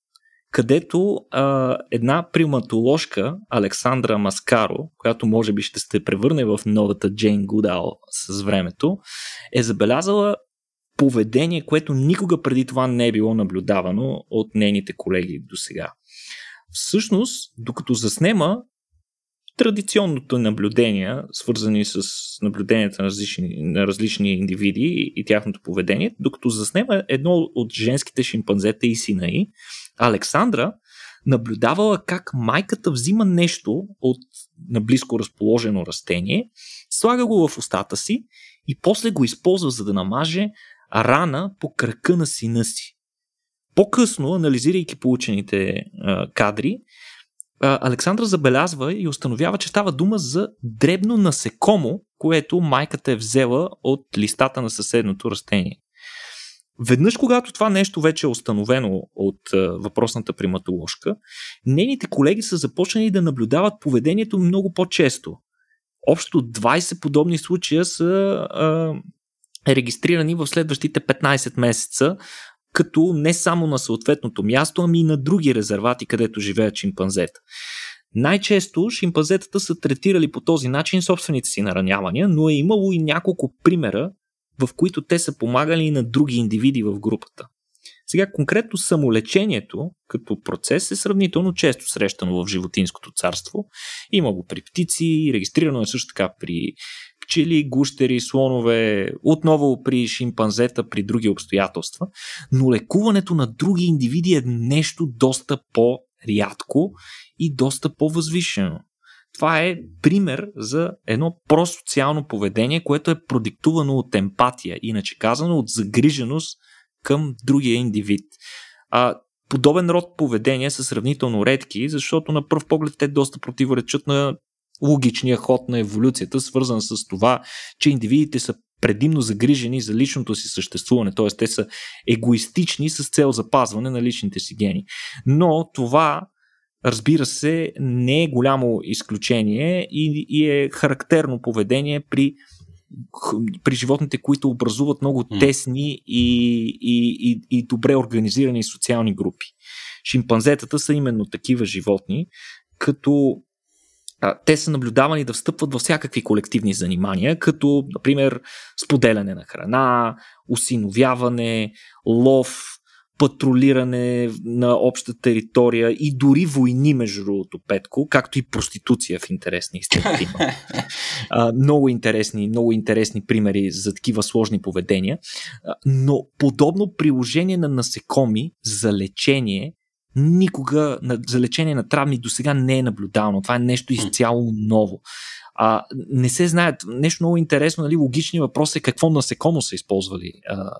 където а, една приматоложка, Александра Маскаро, която може би ще се превърне в новата Джейн Гудал с времето, е забелязала поведение, което никога преди това не е било наблюдавано от нейните колеги до сега. Всъщност, докато заснема традиционното наблюдения, свързани с наблюденията на различни, на различни индивиди и тяхното поведение, докато заснема едно от женските шимпанзета и сина й, Александра наблюдавала как майката взима нещо от наблизко разположено растение, слага го в устата си и после го използва за да намаже рана по кръка на сина си. По-късно, анализирайки получените а, кадри, Александра забелязва и установява, че става дума за дребно насекомо, което майката е взела от листата на съседното растение. Веднъж, когато това нещо вече е установено от въпросната приматоложка, нейните колеги са започнали да наблюдават поведението много по-често. Общо 20 подобни случая са а, регистрирани в следващите 15 месеца, като не само на съответното място, ами и на други резервати, където живеят шимпанзета. Най-често шимпанзетата са третирали по този начин собствените си наранявания, но е имало и няколко примера, в които те са помагали и на други индивиди в групата. Сега конкретно самолечението като процес е сравнително често срещано в животинското царство. Има го при птици, регистрирано е също така при пчели, гущери, слонове, отново при шимпанзета, при други обстоятелства. Но лекуването на други индивиди е нещо доста по-рядко и доста по-възвишено. Това е пример за едно просоциално поведение, което е продиктувано от емпатия, иначе казано от загриженост към другия индивид. А, подобен род поведения са сравнително редки, защото на пръв поглед те доста противоречат на логичния ход на еволюцията, свързан с това, че индивидите са предимно загрижени за личното си съществуване, т.е. те са егоистични с цел запазване на личните си гени. Но това, разбира се, не е голямо изключение и, и е характерно поведение при при животните, които образуват много тесни и, и, и, и добре организирани социални групи. Шимпанзетата са именно такива животни, като те са наблюдавани да встъпват във всякакви колективни занимания, като, например, споделяне на храна, осиновяване, лов, патрулиране на обща територия и дори войни, между другото, Петко, както и проституция в интересни истини. много интересни, много интересни примери за такива сложни поведения. Но подобно приложение на насекоми за лечение никога за лечение на травми до сега не е наблюдавано. Това е нещо изцяло ново. А, не се знаят. Нещо много интересно, нали, логичният въпрос е какво насекомо са използвали а,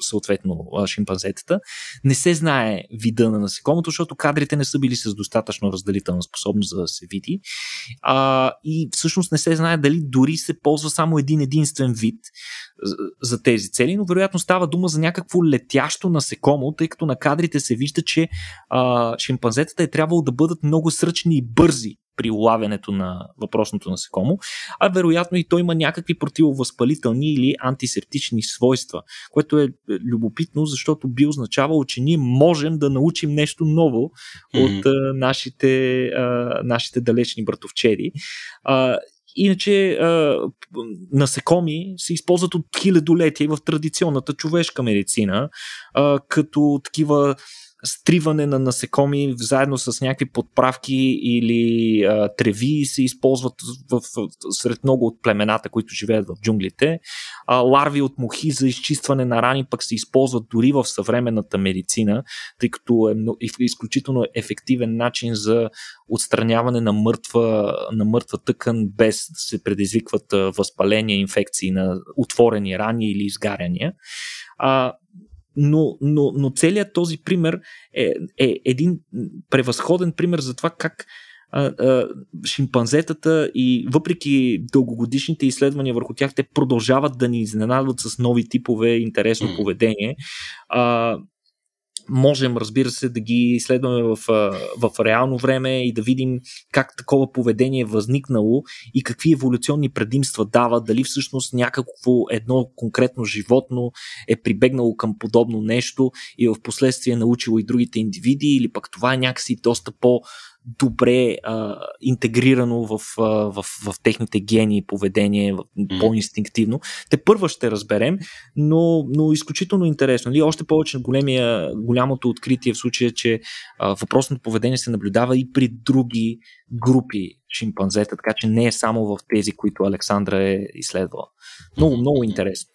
съответно шимпанзетата. Не се знае вида на насекомото, защото кадрите не са били с достатъчно разделителна способност за да се види. А, и всъщност не се знае дали дори се ползва само един единствен вид за тези цели, но вероятно става дума за някакво летящо насекомо, тъй като на кадрите се вижда, че а, шимпанзетата е трябвало да бъдат много сръчни и бързи при улавянето на въпросното насекомо, а вероятно и той има някакви противовъзпалителни или антисептични свойства, което е любопитно, защото би означавало, че ние можем да научим нещо ново mm-hmm. от а, нашите, а, нашите далечни братовчеди. А, Иначе а, насекоми се използват от хилядолетия в традиционната човешка медицина, а, като такива стриване на насекоми заедно с някакви подправки или а, треви се използват в, в, сред много от племената, които живеят в джунглите. А, ларви от мухи за изчистване на рани пък се използват дори в съвременната медицина, тъй като е изключително ефективен начин за отстраняване на мъртва, на мъртва тъкан без да се предизвикват възпаления, инфекции на отворени рани или изгаряния. А, но, но, но целият този пример е, е един превъзходен пример за това как а, а, шимпанзетата и въпреки дългогодишните изследвания върху тях, те продължават да ни изненадват с нови типове интересно mm. поведение. А, можем, разбира се, да ги изследваме в, в реално време и да видим как такова поведение е възникнало и какви еволюционни предимства дава, дали всъщност някакво едно конкретно животно е прибегнало към подобно нещо и в последствие е научило и другите индивиди, или пък това е някакси доста по- добре а, интегрирано в, а, в, в техните гени и поведение, mm-hmm. по-инстинктивно. Те първа ще разберем, но, но изключително интересно. Нали? Още повече големия, голямото откритие в случая, че а, въпросното поведение се наблюдава и при други групи шимпанзета, така че не е само в тези, които Александра е изследвала. Много, много интересно.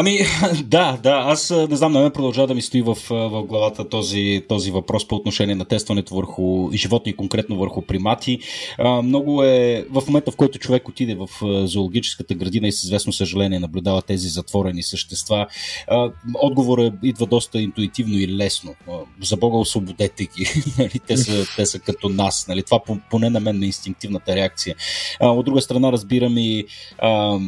Ами, да, да. Аз не знам, на мен продължава да ми стои в, в главата този, този въпрос по отношение на тестването върху животни, конкретно върху примати. А, много е в момента, в който човек отиде в зоологическата градина и с известно съжаление наблюдава тези затворени същества, а, отговорът идва доста интуитивно и лесно. А, за Бога, освободете ги. нали? те, са, те са като нас. Нали? Това поне на мен е инстинктивната реакция. А, от друга страна, разбирам и а,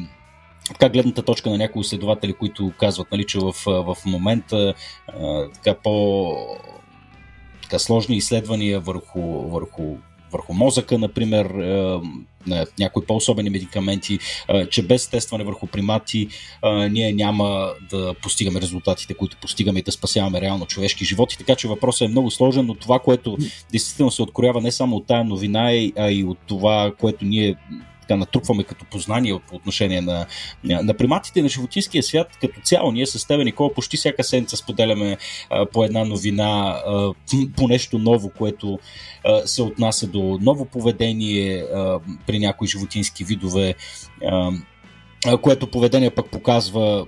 така гледната точка на някои изследователи, които казват, нали, че в, в момента а, така по така сложни изследвания върху, върху върху мозъка, например, на някои по-особени медикаменти, че без тестване върху примати ние няма да постигаме резултатите, които постигаме и да спасяваме реално човешки животи. Така че въпросът е много сложен, но това, което действително се откроява не само от тая новина, а и от това, което ние така натрупваме като познание по отношение на, на приматите на животинския свят като цяло. Ние с тебе, Никола, почти всяка седмица споделяме а, по една новина, а, по нещо ново, което а, се отнася до ново поведение а, при някои животински видове, а, което поведение пък показва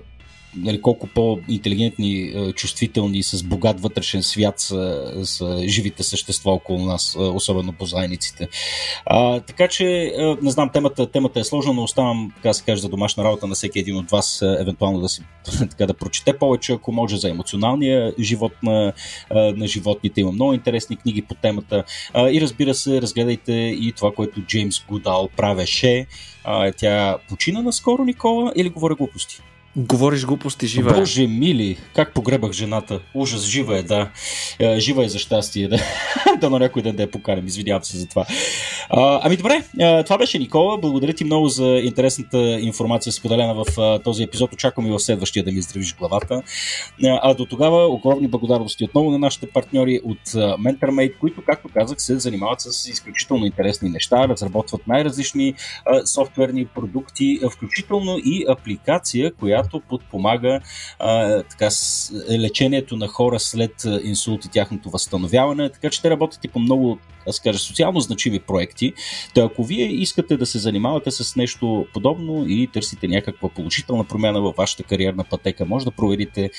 нали, колко по-интелигентни, е, чувствителни, с богат вътрешен свят са, са живите същества около нас, е, особено бозайниците. А, така че, е, не знам, темата, темата е сложна, но оставам, така се каже, за домашна работа на всеки един от вас, евентуално да си така да прочете повече, ако може, за емоционалния живот на, на животните. Има много интересни книги по темата. И разбира се, разгледайте и това, което Джеймс Гудал правеше. Тя почина наскоро, Никола, или говоря глупости? Говориш глупости, жива е. Боже мили, как погребах жената. Ужас, жива е, да. Е, жива е за щастие, да. да на някой ден да я покарам, извинявам се за това. А, ами добре, това беше Никола. Благодаря ти много за интересната информация, споделена в този епизод. Очаквам и в следващия да ми здравиш главата. А до тогава огромни благодарности отново на нашите партньори от MentorMate, които, както казах, се занимават с изключително интересни неща, разработват най-различни софтуерни продукти, включително и апликация, която която подпомага а, така, с, лечението на хора след инсулт и тяхното възстановяване. Така че те работят и по много аз кажа, социално значими проекти. Та ако вие искате да се занимавате с нещо подобно и търсите някаква положителна промяна във вашата кариерна пътека, може да проверите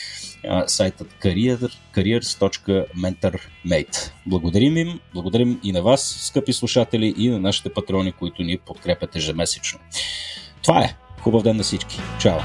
а, сайтът career, careers.mentormate. Благодарим им, благодарим и на вас, скъпи слушатели, и на нашите патрони, които ни подкрепят ежемесечно. Това е. Хубав ден на всички. Чао!